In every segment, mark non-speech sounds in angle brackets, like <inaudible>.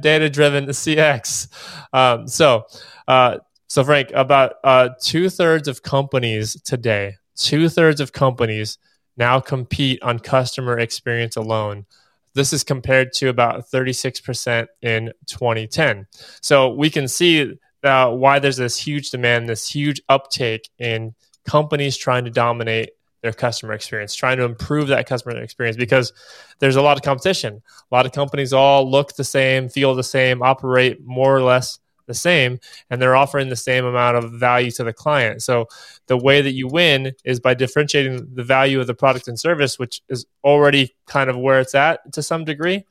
Data driven CX. Um, so, uh, so Frank, about uh, two thirds of companies today, two thirds of companies now compete on customer experience alone. This is compared to about 36% in 2010. So we can see uh, why there's this huge demand, this huge uptake in companies trying to dominate their customer experience, trying to improve that customer experience because there's a lot of competition. A lot of companies all look the same, feel the same, operate more or less the same, and they're offering the same amount of value to the client. So the way that you win is by differentiating the value of the product and service, which is already kind of where it's at to some degree.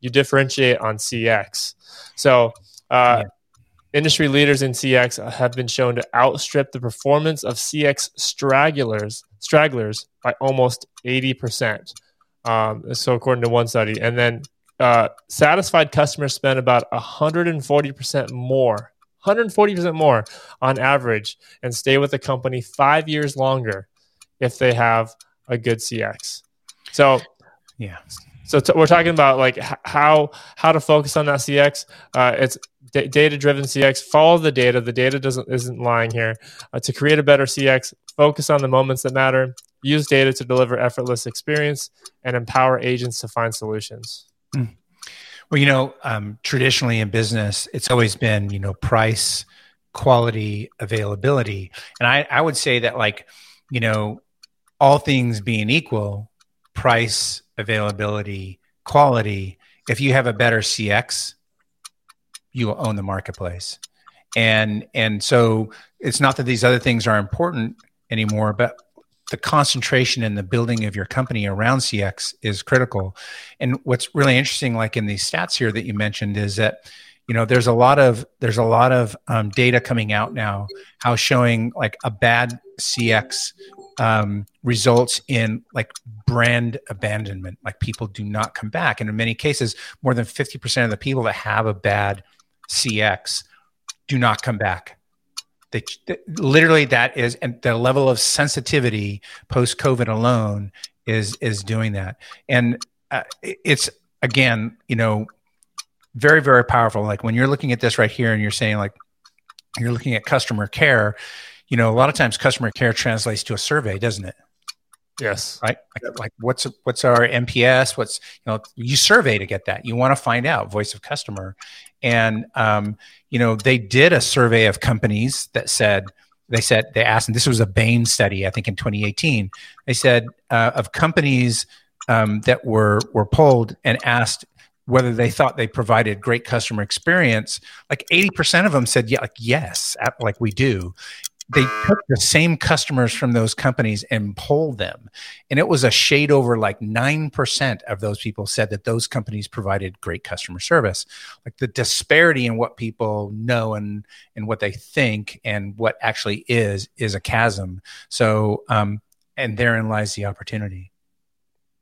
You differentiate on CX. So uh, yeah. Industry leaders in CX have been shown to outstrip the performance of CX stragglers stragglers by almost 80%. Um, so according to one study, and then uh, satisfied customers spend about 140% more, 140% more on average, and stay with the company five years longer if they have a good CX. So, yeah. So t- we're talking about like h- how how to focus on that CX. Uh, it's d- data driven CX. Follow the data. The data doesn't isn't lying here. Uh, to create a better CX, focus on the moments that matter. Use data to deliver effortless experience and empower agents to find solutions. Mm. Well, you know, um, traditionally in business, it's always been you know price, quality, availability, and I I would say that like you know all things being equal, price, availability, quality. If you have a better CX, you will own the marketplace. And and so it's not that these other things are important anymore, but the concentration and the building of your company around CX is critical. And what's really interesting, like in these stats here that you mentioned, is that you know there's a lot of there's a lot of um, data coming out now how showing like a bad cx um, results in like brand abandonment like people do not come back and in many cases more than 50% of the people that have a bad cx do not come back. They, literally that is and the level of sensitivity post covid alone is is doing that. And uh, it's again you know very very powerful. Like when you're looking at this right here and you're saying like you're looking at customer care you know a lot of times customer care translates to a survey doesn't it? Yes. Right? Like, like what's what's our NPS? what's you know you survey to get that. You want to find out voice of customer and um, you know they did a survey of companies that said they said they asked and this was a bain study i think in 2018 they said uh, of companies um, that were were polled and asked whether they thought they provided great customer experience like 80% of them said yeah like yes like we do they took the same customers from those companies and polled them. And it was a shade over like 9% of those people said that those companies provided great customer service. Like the disparity in what people know and and what they think and what actually is is a chasm. So um and therein lies the opportunity.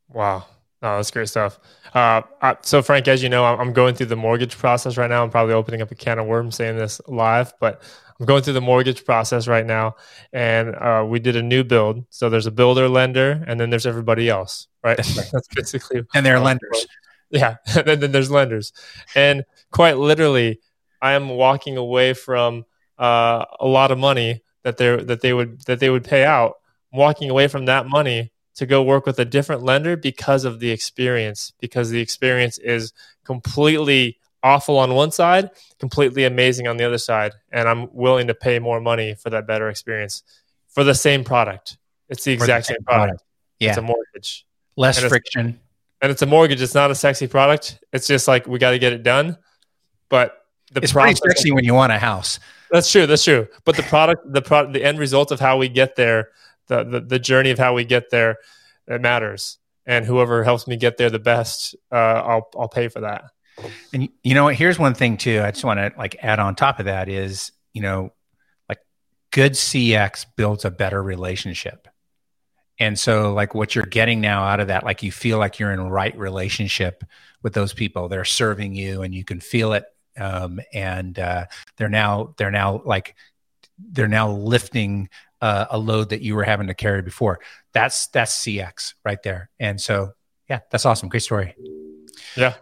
Wow. Oh, that's great stuff. Uh, so, Frank, as you know, I'm going through the mortgage process right now. I'm probably opening up a can of worms saying this live, but I'm going through the mortgage process right now. And uh, we did a new build. So, there's a builder lender, and then there's everybody else, right? that's basically. And they're lenders. Yeah. <laughs> and then there's lenders. And quite literally, I am walking away from uh, a lot of money that they that they would that they would pay out. I'm walking away from that money to go work with a different lender because of the experience, because the experience is completely awful on one side, completely amazing on the other side. And I'm willing to pay more money for that better experience for the same product. It's the exact the same, same product. product. Yeah. It's a mortgage. Less and friction. And it's a mortgage. It's not a sexy product. It's just like we got to get it done. But the it's pretty sexy when you want a house. That's true. That's true. But the product, the product, the end result of how we get there the, the, the journey of how we get there it matters and whoever helps me get there the best uh, i'll i'll pay for that and you know what here's one thing too i just want to like add on top of that is you know like good cx builds a better relationship and so like what you're getting now out of that like you feel like you're in right relationship with those people they're serving you and you can feel it um, and uh, they're now they're now like they're now lifting uh, a load that you were having to carry before. That's that's CX right there. And so, yeah, that's awesome. Great story. Yeah.